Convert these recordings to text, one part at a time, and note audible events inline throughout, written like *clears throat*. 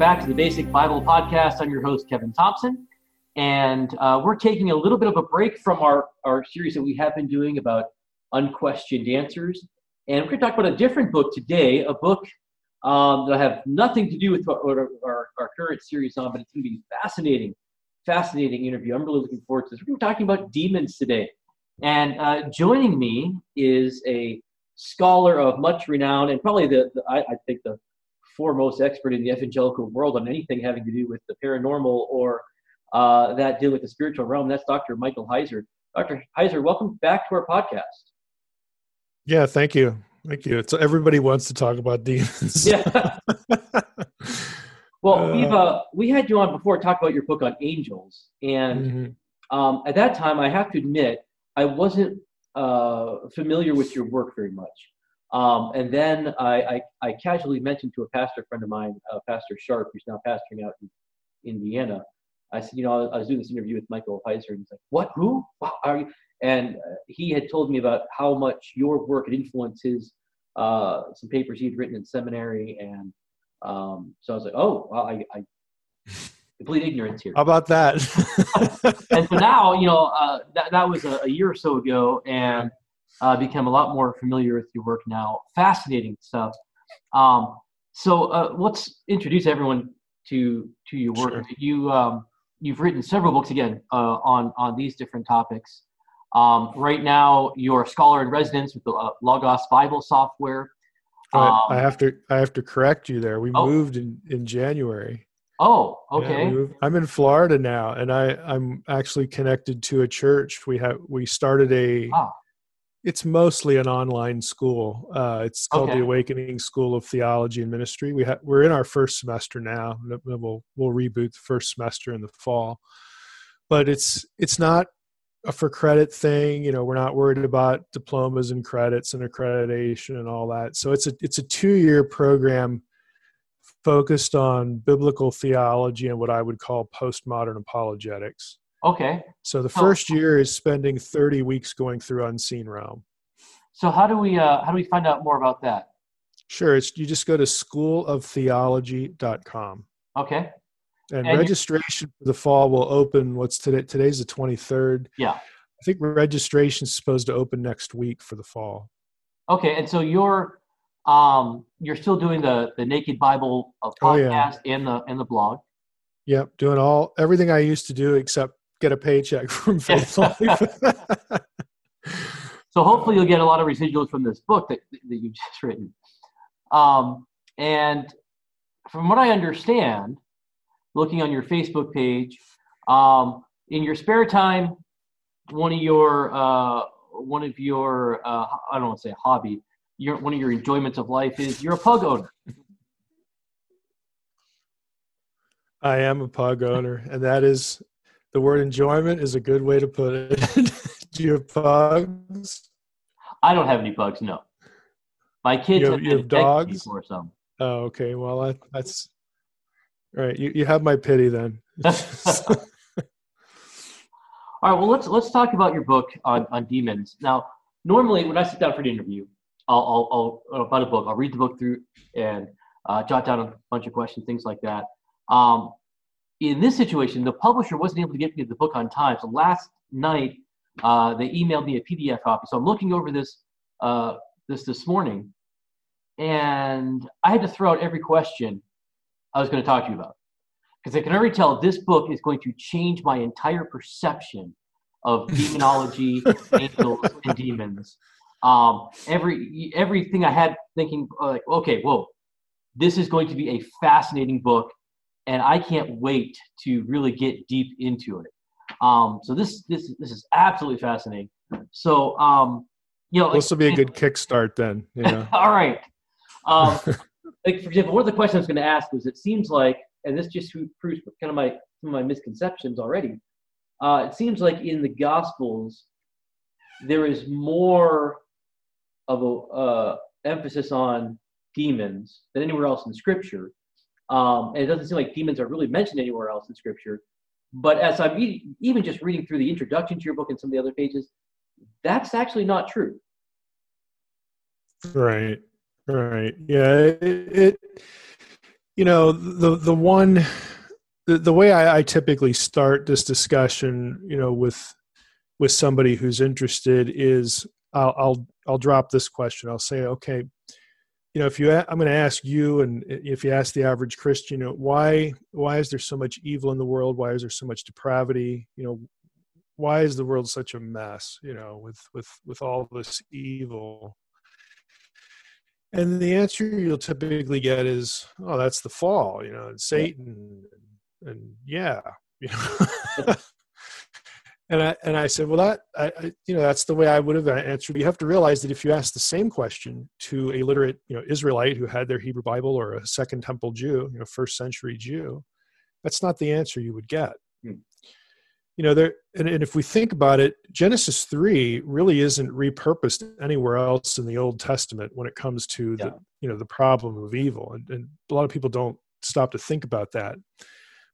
Back to the Basic Bible Podcast. I'm your host, Kevin Thompson. And uh, we're taking a little bit of a break from our, our series that we have been doing about unquestioned answers. And we're going to talk about a different book today, a book um, that I have nothing to do with what, what our, our, current series on, but it's going to be fascinating, fascinating interview. I'm really looking forward to this. We're going to be talking about demons today. And uh, joining me is a scholar of much renown and probably the, the I, I, think the foremost expert in the evangelical world on anything having to do with the paranormal or uh, that deal with the spiritual realm. That's Dr. Michael Heiser. Dr. Heiser, welcome back to our podcast. Yeah, thank you. Thank you. So everybody wants to talk about demons. yeah. *laughs* well, uh, we've uh, we had you on before to talk about your book on angels, and mm-hmm. um, at that time, I have to admit, I wasn't uh, familiar with your work very much. Um, and then I, I, I, casually mentioned to a pastor friend of mine, uh, Pastor Sharp, who's now pastoring out in Indiana. I said, you know, I was doing this interview with Michael Heiser, and he's like, "What? Who? Wow, are you?" And uh, he had told me about how much your work had influenced his uh, some papers he'd written in seminary, and um, so I was like, "Oh, well, I, I *laughs* complete ignorance here." How about that? *laughs* and so now, you know, uh, that that was a, a, year or so ago, and uh, become a lot more familiar with your work now. Fascinating stuff. Um, so uh, let's introduce everyone to to your work. Sure. You um, you've written several books again uh, on on these different topics. Um, right now, you're a scholar in residence with the uh, Logos Bible software. Um, I have to I have to correct you there. We oh. moved in in January. Oh, okay. Yeah, I'm in Florida now, and I I'm actually connected to a church. We have we started a. Ah. It's mostly an online school. Uh, it's called okay. the Awakening School of Theology and Ministry. We have we're in our first semester now. We'll we'll reboot the first semester in the fall, but it's it's not a for credit thing. You know, we're not worried about diplomas and credits and accreditation and all that. So it's a it's a two year program focused on biblical theology and what I would call postmodern apologetics. Okay. So the first oh. year is spending 30 weeks going through Unseen Realm. So how do we uh, how do we find out more about that? Sure, it's you just go to schooloftheology.com. Okay. And, and registration for the fall will open. What's today? Today's the 23rd. Yeah. I think registration is supposed to open next week for the fall. Okay, and so you're um, you're still doing the the Naked Bible podcast uh, oh, yeah. and the and the blog. Yep, doing all everything I used to do except get a paycheck *laughs* from Faith *laughs* Life. so hopefully you'll get a lot of residuals from this book that that you've just written. Um, and from what I understand, looking on your Facebook page. Um, in your spare time, one of your uh, one of your uh, I don't want to say hobby, your one of your enjoyments of life is you're a pug owner. I am a pug owner, and that is the word enjoyment is a good way to put it. *laughs* Do you have pugs? I don't have any pugs. No, my kids you have, you have dogs or some. Oh, okay. Well, that, that's right. You you have my pity then. *laughs* All right. Well, let's let's talk about your book on on demons. Now, normally when I sit down for an interview, I'll I'll, I'll about a book. I'll read the book through and uh, jot down a bunch of questions, things like that. Um, in this situation, the publisher wasn't able to get me the book on time. So last night, uh, they emailed me a PDF copy. So I'm looking over this uh, this this morning, and I had to throw out every question I was going to talk to you about. Because I can already tell this book is going to change my entire perception of *laughs* demonology, angels, and demons. Um, every everything I had thinking like, okay, whoa, this is going to be a fascinating book, and I can't wait to really get deep into it. Um, so this this this is absolutely fascinating. So um, you know, this will be a good kickstart then. Yeah. *laughs* all right. Um, like for example, one of the questions I was going to ask was: It seems like, and this just proves kind of my some of my misconceptions already. Uh, it seems like in the Gospels there is more of a uh, emphasis on demons than anywhere else in Scripture, um, and it doesn't seem like demons are really mentioned anywhere else in Scripture. But as I'm even just reading through the introduction to your book and some of the other pages, that's actually not true. Right. Right. Yeah. It, it you know the the one the, the way I, I typically start this discussion you know with with somebody who's interested is I'll I'll, I'll drop this question. I'll say, okay, you know, if you I'm going to ask you, and uh, if you ask the average Christian, you know, why why is there so much evil in the world? Why is there so much depravity? You know, why is the world such a mess? You know, with with with all this evil. And the answer you'll typically get is, "Oh, that's the fall," you know, and Satan, and, and yeah, you know. *laughs* *laughs* And I and I said, well, that I, I, you know that's the way I would have answered. You have to realize that if you ask the same question to a literate, you know, Israelite who had their Hebrew Bible or a Second Temple Jew, you know, first century Jew, that's not the answer you would get. Hmm. You know, there and, and if we think about it, Genesis three really isn't repurposed anywhere else in the Old Testament when it comes to yeah. the you know the problem of evil, and, and a lot of people don't stop to think about that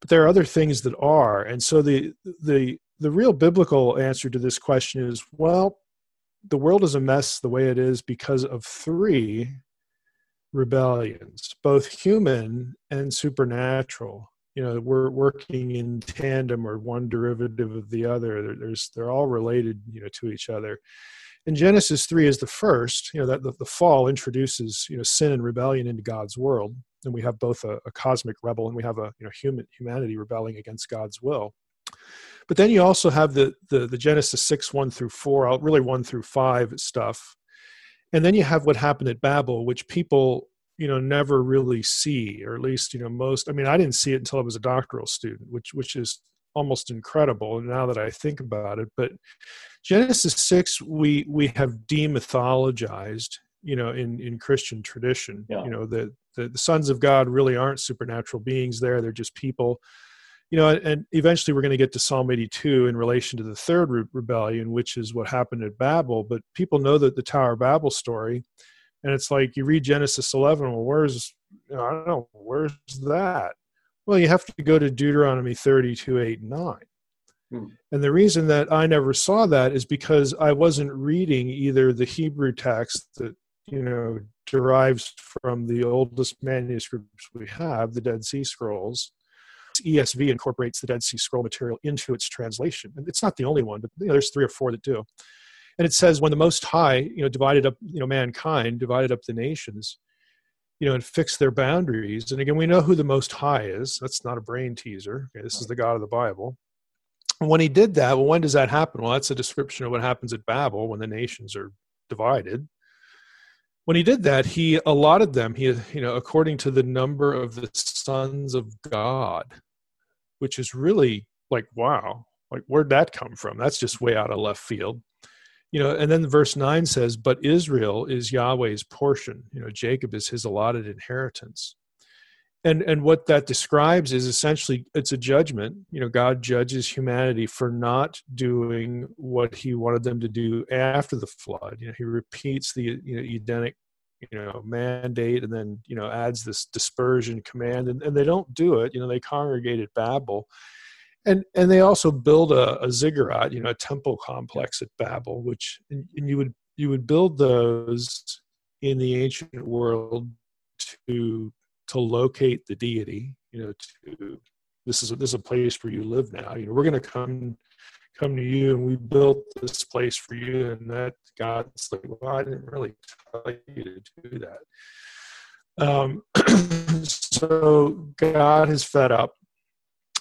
but there are other things that are and so the the the real biblical answer to this question is well, the world is a mess the way it is because of three rebellions, both human and supernatural. You know, we're working in tandem or one derivative of the other. There's, they're all related, you know, to each other. And Genesis 3 is the first, you know, that the, the fall introduces, you know, sin and rebellion into God's world. And we have both a, a cosmic rebel and we have a, you know, human humanity rebelling against God's will. But then you also have the, the, the Genesis 6, 1 through 4, really 1 through 5 stuff. And then you have what happened at Babel, which people, you know, never really see, or at least, you know, most, I mean, I didn't see it until I was a doctoral student, which, which is almost incredible now that I think about it. But Genesis 6, we, we have demythologized, you know, in, in Christian tradition, yeah. you know, the, the, the sons of God really aren't supernatural beings there. They're just people you know and eventually we're going to get to psalm 82 in relation to the third re- rebellion which is what happened at babel. But people know that the tower of babel story and it's like you read genesis 11 well where's you know, i don't know where's that? Well you have to go to deuteronomy 32 8 and 9 hmm. and the reason that i never saw that is because i wasn't reading either the hebrew text that you know derives from the oldest manuscripts we have the dead sea scrolls ESV incorporates the Dead Sea Scroll material into its translation. And it's not the only one, but you know, there's three or four that do. And it says, when the Most High, you know, divided up, you know, mankind, divided up the nations, you know, and fixed their boundaries. And again, we know who the Most High is. That's not a brain teaser. Okay, this is the God of the Bible. And when he did that, well, when does that happen? Well, that's a description of what happens at Babel when the nations are divided when he did that he allotted them he you know according to the number of the sons of god which is really like, wow, like where'd that come from? That's just way out of left field. You know, and then verse 9 says, But Israel is Yahweh's portion. You know, Jacob is his allotted inheritance. And and what that describes is essentially it's a judgment. You know, God judges humanity for not doing what he wanted them to do after the flood. You know, he repeats the you know Edenic you know mandate and then you know adds this dispersion command and, and they don't do it you know they congregate at babel. And and they also build a, a ziggurat you know a temple complex at babel which and, and you would you would build those in the ancient world to to locate the deity you know to this is a, this is a place where you live now. You know we're going to come come to you and we built this place for you. And that god's like well i didn't really tell you to do that. Um, *clears throat* so god is fed up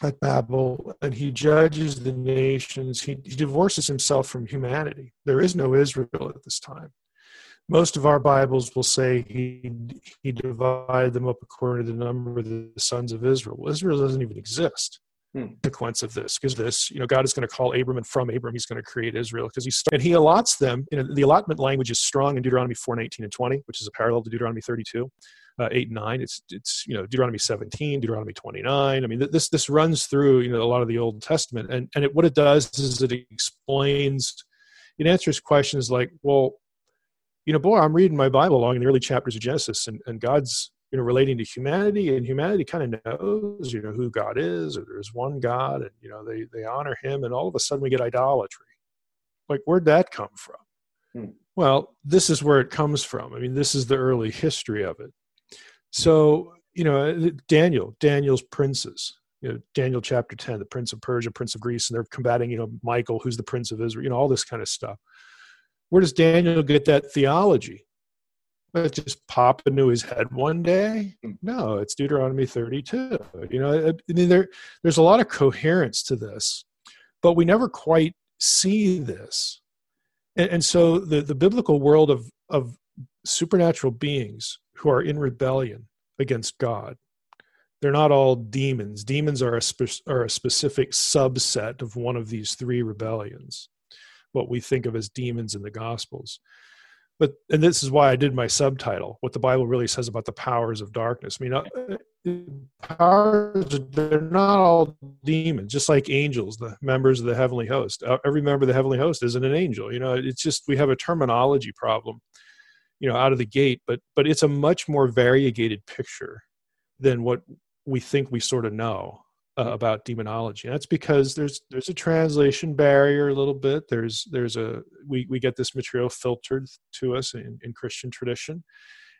at babel and he judges the nations. He, he divorces himself from humanity. There is no israel at this time. Most of our bibles will say he he divided them up according to the number of the sons of israel. Well, israel doesn't even exist Hmm. consequence of this because this you know god is going to call abram and from abram he's going to create israel because he's and he allots them you know the allotment language is strong in deuteronomy 4 19 and 20 which is a parallel to deuteronomy 32 uh, 8 and 9 it's it's you know deuteronomy 17 deuteronomy 29 i mean this this runs through you know a lot of the old testament and and it, what it does is it explains it answers questions like well you know boy i'm reading my bible along in the early chapters of genesis and, and god's you know relating to humanity and humanity kind of knows you know who god is or there's one god and you know they they honor him and all of a sudden we get idolatry like where'd that come from hmm. well this is where it comes from i mean this is the early history of it so you know, Daniel, Daniel's princes, you know, Daniel chapter 10, the prince of Persia, prince of Greece, and they're combating, you know, Michael, who's the prince of Israel, you know, all this kind of stuff. Where does Daniel get that theology? It just pop into his head one day? No, it's Deuteronomy 32. You know, I mean, there, there's a lot of coherence to this, but we never quite see this. And, and so the, the biblical world of, of supernatural beings who are in rebellion against God, they're not all demons. Demons are a, spe- are a specific subset of one of these three rebellions, what we think of as demons in the Gospels but and this is why I did my subtitle, what the Bible really says about the powers of darkness. I mean, uh, powers they're not all demons, just like angels, the members of the heavenly host. Uh, every member of the heavenly host isn't an angel. You know, it's just we have a terminology problem, you know, out of the gate. But but it's a much more variegated picture than what we think we sort of know uh, about demonology. and That's because there's there's a translation barrier a little bit. There's there's a we we get this material filtered to us in, in Christian tradition.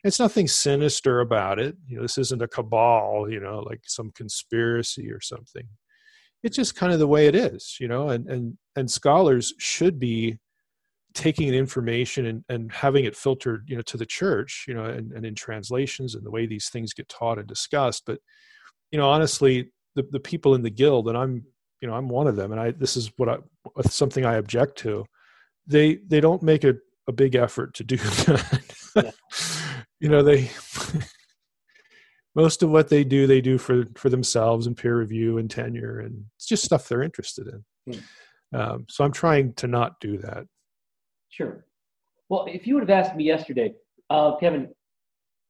It's nothing sinister about it. You know, this isn't a cabal. You know, like some conspiracy or something. It's just kind of the way it is. You know, and and and scholars should be taking information and, and having it filtered you know to the church you know and, and in translations and the way these things get taught and discussed but you know honestly the, the people in the guild and i'm you know i'm one of them and i this is what i something i object to they they don't make a, a big effort to do *laughs* that. *laughs* You know they *laughs* most of what they do they do for for themselves and peer review and tenure and it's just stuff they're interested in. Hmm. um, so i'm trying to not do that. Sure. Well if you would have asked me yesterday uh, kevin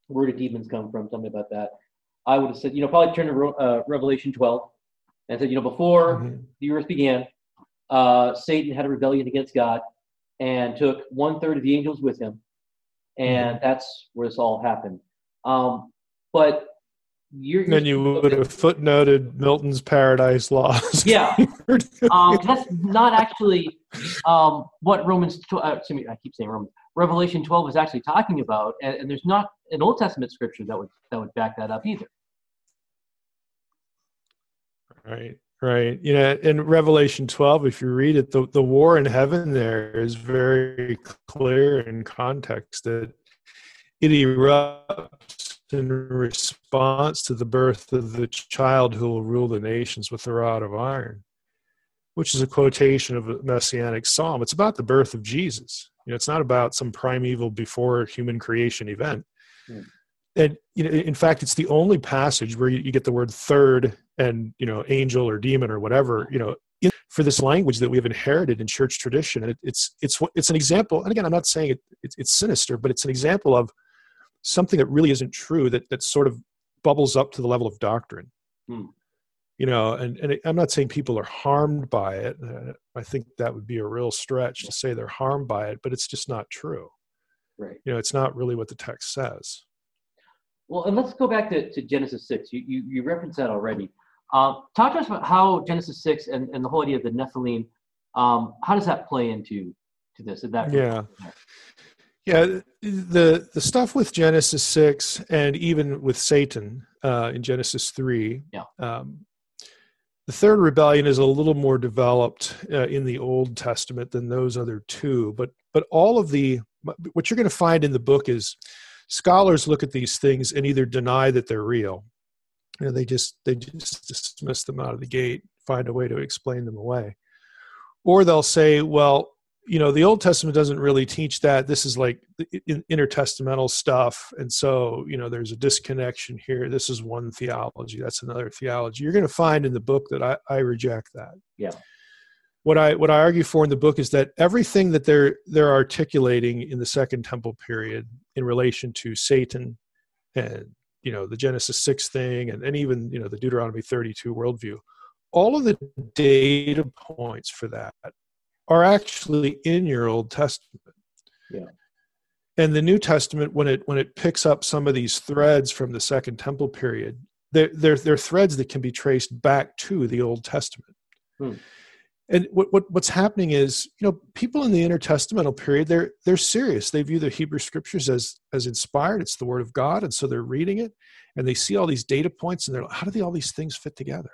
where do demons come from? Tell me about that I would have said, you know, probably turn to uh, Revelation 12 and said, you know, before mm-hmm. the earth began, uh, Satan had a rebellion against God and took one third of the angels with him. And mm-hmm. that's where this all happened. Um, but you're, then you would have footnoted Milton's Paradise Lost. Yeah, *laughs* um, that's not actually um, what Romans. Tw- uh, excuse me, I keep saying Romans. Revelation 12 is actually talking about, and, and, there's not an Old Testament scripture that would that would back that up either. Right, right. You know, in Revelation 12, if you read it, the, the war in heaven there is very clear in context that it erupts in response to the birth of the child who will rule the nations with a rod of iron, which is a quotation of a messianic psalm. It's about the birth of Jesus. You know, it's not about some primeval before human creation event. Hmm. And you know in fact it's the only passage where you, you, get the word third and you know angel or demon or whatever you know in, for this language that we have inherited in church tradition. And it, it's it's it's an example and again i'm not saying it, it's, it's sinister but it's an example of something that really isn't true that that sort of bubbles up to the level of doctrine. Hmm. you know and and i'm not saying people are harmed by it. Uh, i think that would be a real stretch to say they're harmed by it but it's just not true right you know it's not really what the text says well, and let's go back to, to Genesis 6. You, you, you referenced that already. Uh, talk to us about how Genesis 6 and, and the whole idea of the Nephilim, um, how does that play into to this? that yeah. Yeah, the the stuff with Genesis six and even with Satan uh, in Genesis three, yeah. Um, the third rebellion is a little more developed uh, in the Old Testament than those other two, but but all of the what you're going to find in the book is scholars look at these things and either deny that they're real you know, they just they just dismiss them out of the gate find a way to explain them away. Or they'll say well you know the old testament doesn't really teach that. This is like intertestamental stuff. And so you know there's a disconnection here. This is one theology. That's another theology. You're going to find in the book that i, I reject that. Yeah what I what I argue for in the book is that everything that they're they're articulating in the Second Temple period in relation to Satan and you know the Genesis six thing and, and even you know the Deuteronomy thirty two worldview, all of the data points for that are actually in your Old Testament. Yeah. And the New Testament, when it when it picks up some of these threads from the Second Temple period, they're they're, they're threads that can be traced back to the Old Testament. Hmm and what, what what's happening is you know people in the intertestamental period they're they're serious. They view the hebrew scriptures as as inspired. It's the word of god and so they're reading it and they see all these data points and they're like how do they, all these things fit together?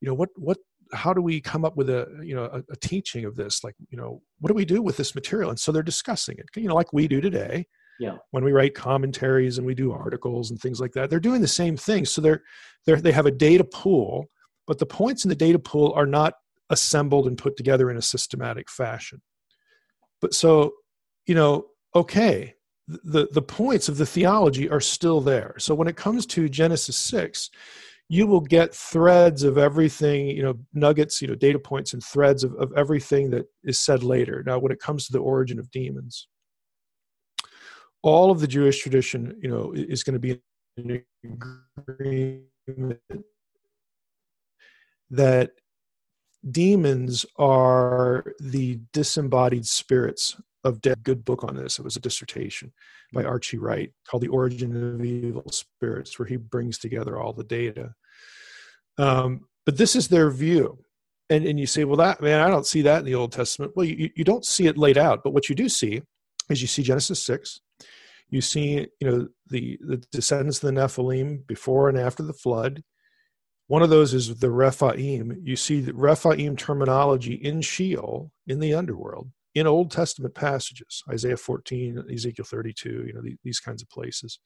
You know what what how do we come up with a you know a, a teaching of this? Like you know what do we do with this material? And so they're discussing it you know like we do today. Yeah. when we write commentaries and we do articles and things like that they're doing the same thing. So they're, they're they have a data pool but the points in the data pool are not assembled and put together in a systematic fashion. But so, you know, okay, the, the points of the theology are still there. So when it comes to Genesis 6, you will get threads of everything, you know, nuggets, you know, data points and threads of, of everything that is said later. Now, when it comes to the origin of demons, all of the Jewish tradition, you know, is going to be in agreement that demons are the disembodied spirits of dead. Good book on this. It was a dissertation by archie wright called the origin of evil spirits where he brings together all the data. Um, but this is their view. And, and you say well that man i don't see that in the old testament. Well you, you don't see it laid out but what you do see is you see genesis 6 you see you know the the descendants of the nephilim before and after the flood one of those is the Rephaim. You see the Rephaim terminology in Sheol, in the underworld, in Old Testament passages, Isaiah 14, Ezekiel 32, you know, these kinds of places.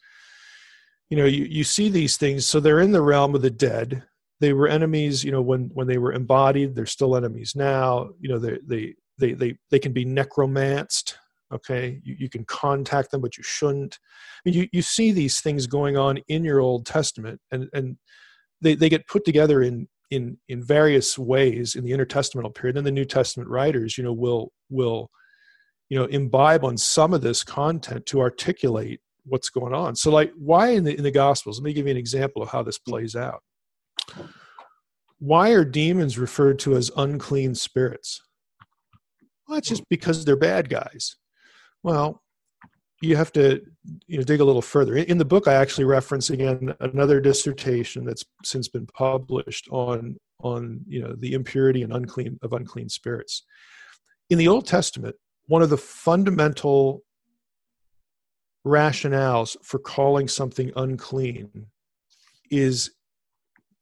You know, you, you see these things, so they're in the realm of the dead. They were enemies, you know, when when they were embodied, they're still enemies now. You know, they they they they, they can be necromanced. Okay, you, you can contact them, but you shouldn't. I mean, you, you see these things going on in your Old Testament, and and they, they get put together in in in various ways in the intertestamental period. And the new testament writers you know will will you know imbibe on some of this content to articulate what's going on. So like why in the in the gospels let me give you an example of how this plays out. Why are demons referred to as unclean spirits? Well that's just because they're bad guys. Well you have to you know dig a little further. In the book i actually reference again another dissertation that's since been published on on you know the impurity and unclean of unclean spirits. In the old testament one of the fundamental rationales for calling something unclean is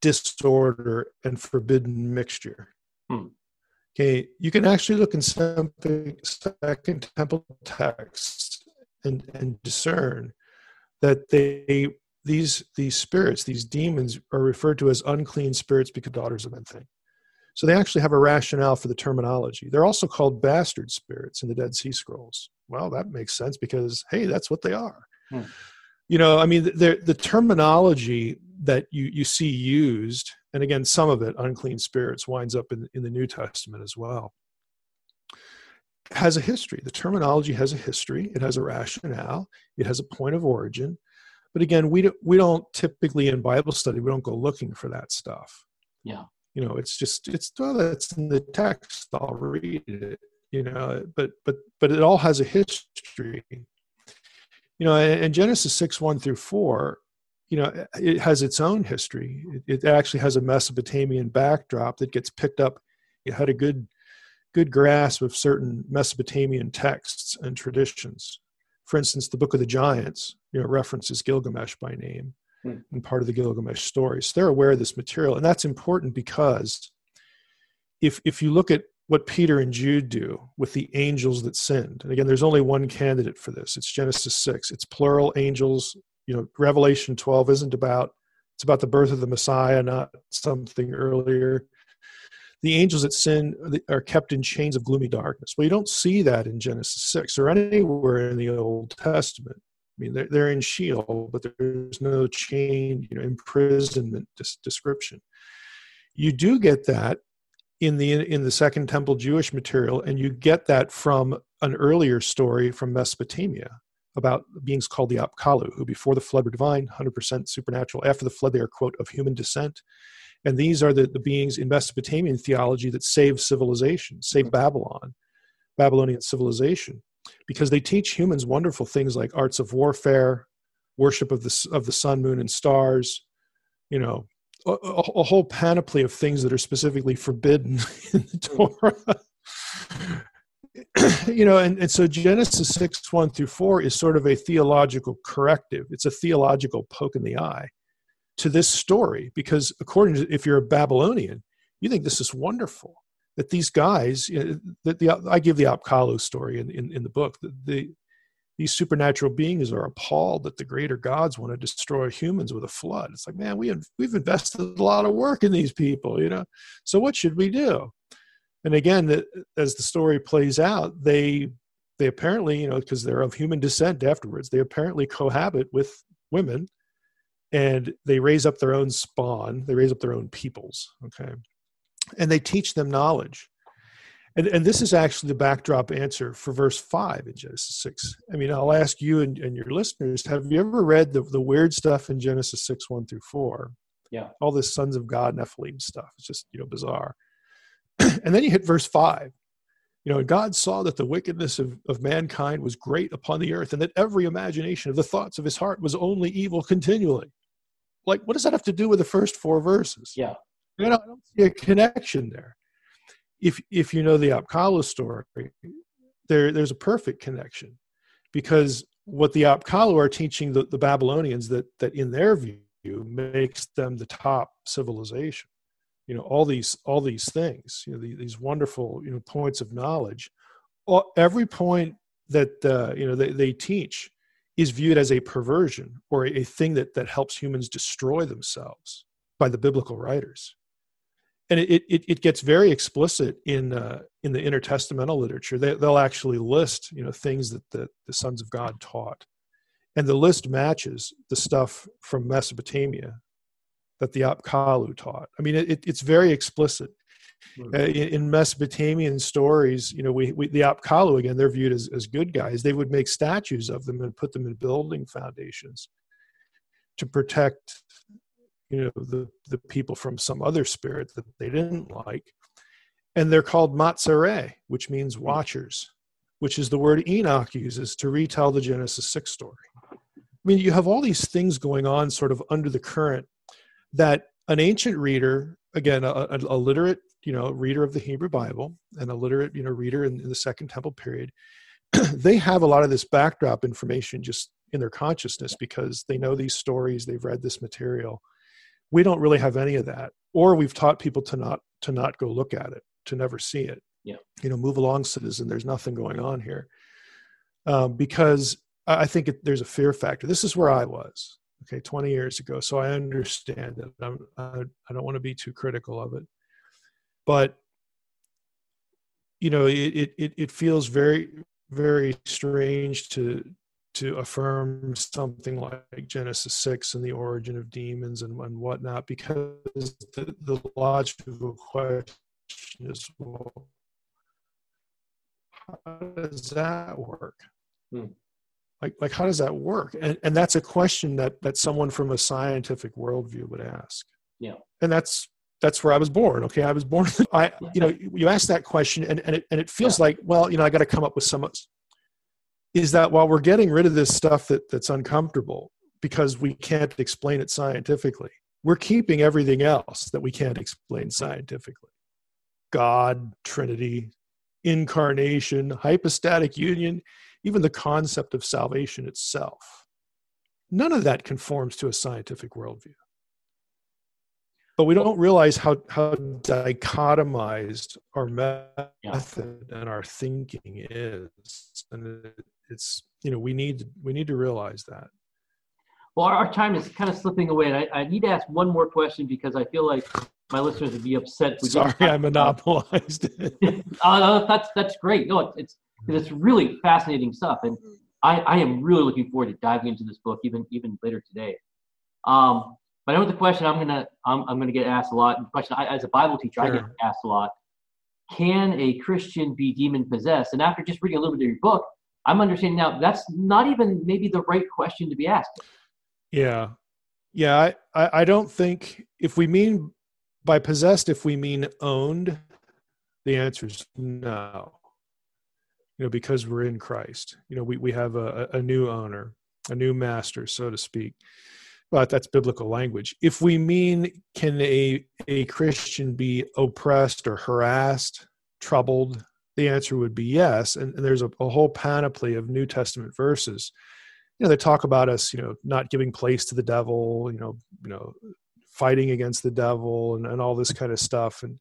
disorder and forbidden mixture. Hmm. okay you can actually look in some second temple texts and, and discern that they these these spirits, these demons, are referred to as unclean spirits because daughters of men thing. So they actually have a rationale for the terminology. They're also called bastard spirits in the Dead Sea Scrolls. Well, that makes sense because hey, that's what they are. Hmm. You know, I mean, the, the terminology that you you see used, and again, some of it, unclean spirits, winds up in in the New Testament as well has a history. The terminology has a history. It has a rationale. It has a point of origin. But again, we don't, we don't typically in Bible study we don't go looking for that stuff. Yeah. You know, it's just it's well, that's in the text. I'll read it. You know, but but but it all has a history. You know, and Genesis six one through four, you know, it has its own history. It, it actually has a Mesopotamian backdrop that gets picked up. It had a good good grasp of certain Mesopotamian texts and traditions. For instance, the Book of the Giants, you know, references Gilgamesh by name hmm. and part of the Gilgamesh story. So they're aware of this material, and that's important because if if you look at what Peter and Jude do with the angels that sinned, and again, there's only one candidate for this. It's Genesis six. It's plural angels. You know, Revelation twelve isn't about it's about the birth of the Messiah, not something earlier the angels that sin are kept in chains of gloomy darkness. Well, you don't see that in Genesis 6 or anywhere in the Old Testament. I mean, they're, they're in Sheol, but there's no chain, you know, imprisonment description. You do get that in the in the Second Temple Jewish material, and you get that from an earlier story from Mesopotamia about beings called the Apkallu, who before the flood were divine, 100% supernatural. After the flood, they are quote of human descent and these are the, the beings in Mesopotamian theology that save civilization, save mm-hmm. Babylon, Babylonian civilization, because they teach humans wonderful things like arts of warfare, worship of the, of the sun, moon, and stars, you know, a, a, whole panoply of things that are specifically forbidden *laughs* in the mm-hmm. Torah. *clears throat* you know, and, and so Genesis 6, 1 through 4 is sort of a theological corrective. It's a theological poke in the eye to this story because according to if you're a Babylonian, you think this is wonderful that these guys you know, that the I give the Apkallu story in, in, in the book the, the these supernatural beings are appalled that the greater gods want to destroy humans with a flood. It's like, man, we we've invested a lot of work in these people, you know. So what should we do? And again, the, as the story plays out, they they apparently, you know, because they're of human descent afterwards, they apparently cohabit with women and they raise up their own spawn they raise up their own peoples okay? And they teach them knowledge. And, and this is actually the backdrop answer for verse 5 in genesis 6 i mean i'll ask you and, and your listeners have you ever read the, the weird stuff in genesis 6 1 through 4 yeah. All this sons of god nephilim stuff. It's just you know bizarre. *clears throat* And then you hit verse 5 you know, God saw that the wickedness of, of mankind was great upon the earth, and that every imagination of the thoughts of his heart was only evil continually like what does that have to do with the first four verses? Yeah. You know, i don't see a connection there. If if you know the apkallu story there there's a perfect connection because what the apkallu are teaching the, the babylonians that that in their view makes them the top civilization. You know all these all these things you know the, these wonderful you know points of knowledge. All, every point that uh, you know they, they teach is viewed as a perversion or a, thing that, that helps humans destroy themselves by the biblical writers. And it, it, it gets very explicit in, uh, in the intertestamental literature. They, they'll actually list you know, things that the, the sons of God taught. And the list matches the stuff from Mesopotamia that the Apkallu taught. I mean, it, it's very explicit. Uh, in, in, Mesopotamian stories, you know, we, we the Apkallu again, they're viewed as, as good guys. They would make statues of them and put them in building foundations to protect, you know, the the people from some other spirit that they didn't like. And they're called Matsare, which means watchers, which is the word Enoch uses to retell the Genesis six story. I mean, you have all these things going on, sort of under the current, that an ancient reader, again, a, a, a literate you know reader of the hebrew bible and a literate you know reader in, in the second temple period *clears throat* they have a lot of this backdrop information just in their consciousness because they know these stories they've read this material. We don't really have any of that or we've taught people to not to not go look at it to never see it. Yeah. You know move along citizen there's nothing going on here. Um, because i think it, there's a fear factor. This is where i was okay 20 years ago so i understand it I'm, I, I don't want to be too critical of it but you know it it it feels very very strange to to affirm something like Genesis 6 and the origin of demons and, and whatnot, because the, the logical question is, well, how does that work? Hmm. Like, like, how does that work? And, and that's a question that, that someone from a scientific worldview would ask. Yeah. And that's that's where I was born. Okay, I was born. *laughs* I, you know, you ask that question, and and it and it feels yeah. like, well, you know, I got to come up with some. Is that while we're getting rid of this stuff that that's uncomfortable because we can't explain it scientifically, we're keeping everything else that we can't explain scientifically. God, Trinity, incarnation, hypostatic union, even the concept of salvation itself. None of that conforms to a scientific worldview. But we don't realize how how dichotomized our method and our thinking is. And it's you know we need we need to realize that. Well our time is kind of slipping away and i, I need to ask one more question because i feel like my listeners would be upset we sorry i monopolized it uh, *laughs* no, that's that's great no it's it's really fascinating stuff and I, I am really looking forward to diving into this book even even later today um, but I know the question I'm gonna I'm, I'm gonna get asked a lot. The question I, as a Bible teacher, sure. I get asked a lot: Can a Christian be demon possessed? And after just reading a little bit of your book, I'm understanding now that's not even maybe the right question to be asked. Yeah, yeah. I I, I don't think if we mean by possessed, if we mean owned, the answer is no. You know, because we're in Christ. You know, we we have a, a new owner, a new master, so to speak but that's biblical language. If we mean can a, a Christian be oppressed or harassed, troubled, the answer would be yes. And, and there's a, a, whole panoply of New Testament verses. You know, they talk about us, you know, not giving place to the devil, you know, you know, fighting against the devil and, and all this kind of stuff. And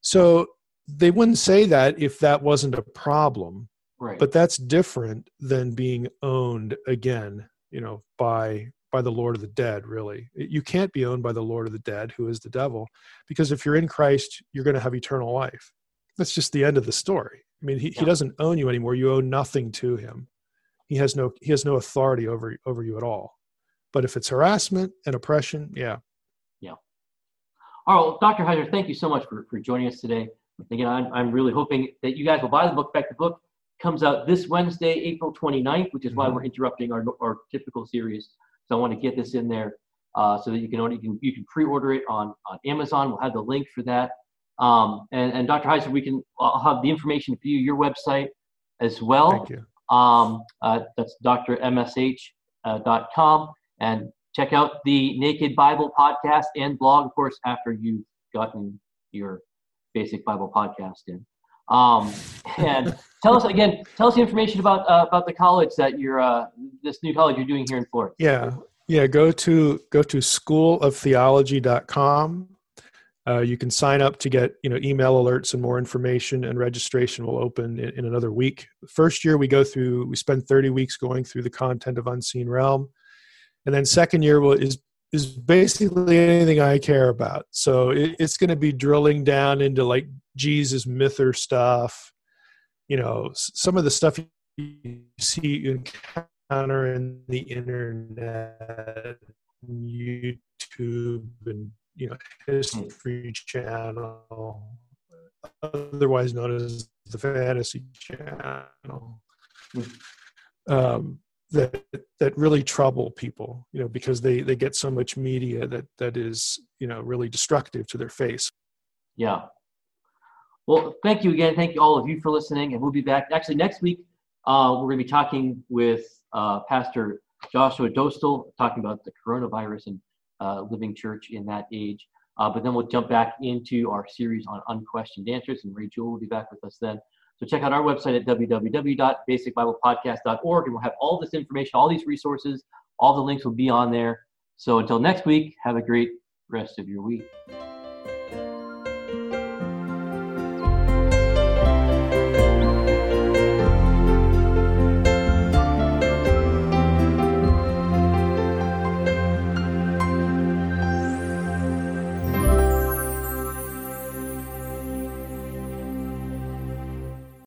so they wouldn't say that if that wasn't a problem. Right. But that's different than being owned again, you know, by by the Lord of the dead, really. You can't be owned by the Lord of the dead, who is the devil, because if you're in Christ, you're going to have eternal life. That's just the end of the story. I mean, he, yeah. he doesn't own you anymore. You owe nothing to him. He has no he has no authority over over you at all. But if it's harassment and oppression, yeah. Yeah. All right, well, Dr. Heiser, thank you so much for, for joining us today. Again, I'm, I'm really hoping that you guys will buy the book. Back the book comes out this Wednesday, April 29th, which is why mm-hmm. we're interrupting our, our typical series so I want to get this in there uh, so that you can only, you can you can pre-order it on on Amazon. We'll have the link for that. Um, and, and Dr. Heiser, we can I'll have the information for you, your website as well. Thank you. Um, uh, that's drmsh.com. Uh, and check out the Naked Bible podcast and blog, of course, after you've gotten your basic Bible podcast in. Um, *laughs* and tell us again, tell us the information about uh, about the college that you're uh, this new college you're doing here in Florida. Yeah, yeah. Go to go to schooloftheology.com. Uh, you can sign up to get you know email alerts and more information, and registration will open in, in another week. First year we go through, we spend 30 weeks going through the content of Unseen Realm, and then second year will is is basically anything I care about. So it, it's going to be drilling down into like Jesus myther stuff, you know, some of the stuff you see you encounter in the internet, YouTube, and you know, History Channel, otherwise known as the Fantasy Channel. Um, that that really trouble people you know because they they get so much media that that is you know really destructive to their face. Yeah. Well thank you again. Thank you all of you for listening and we'll be back. Actually next week uh, we're going to be talking with uh, pastor joshua dostal talking about the coronavirus and uh, living church in that age. Uh, but then we'll jump back into our series on unquestioned answers and ray will be back with us then so check out our website at www.basicbiblepodcast.org, and we'll have all this information, all these resources, all the links will be on there. So until next week, have a great rest of your week.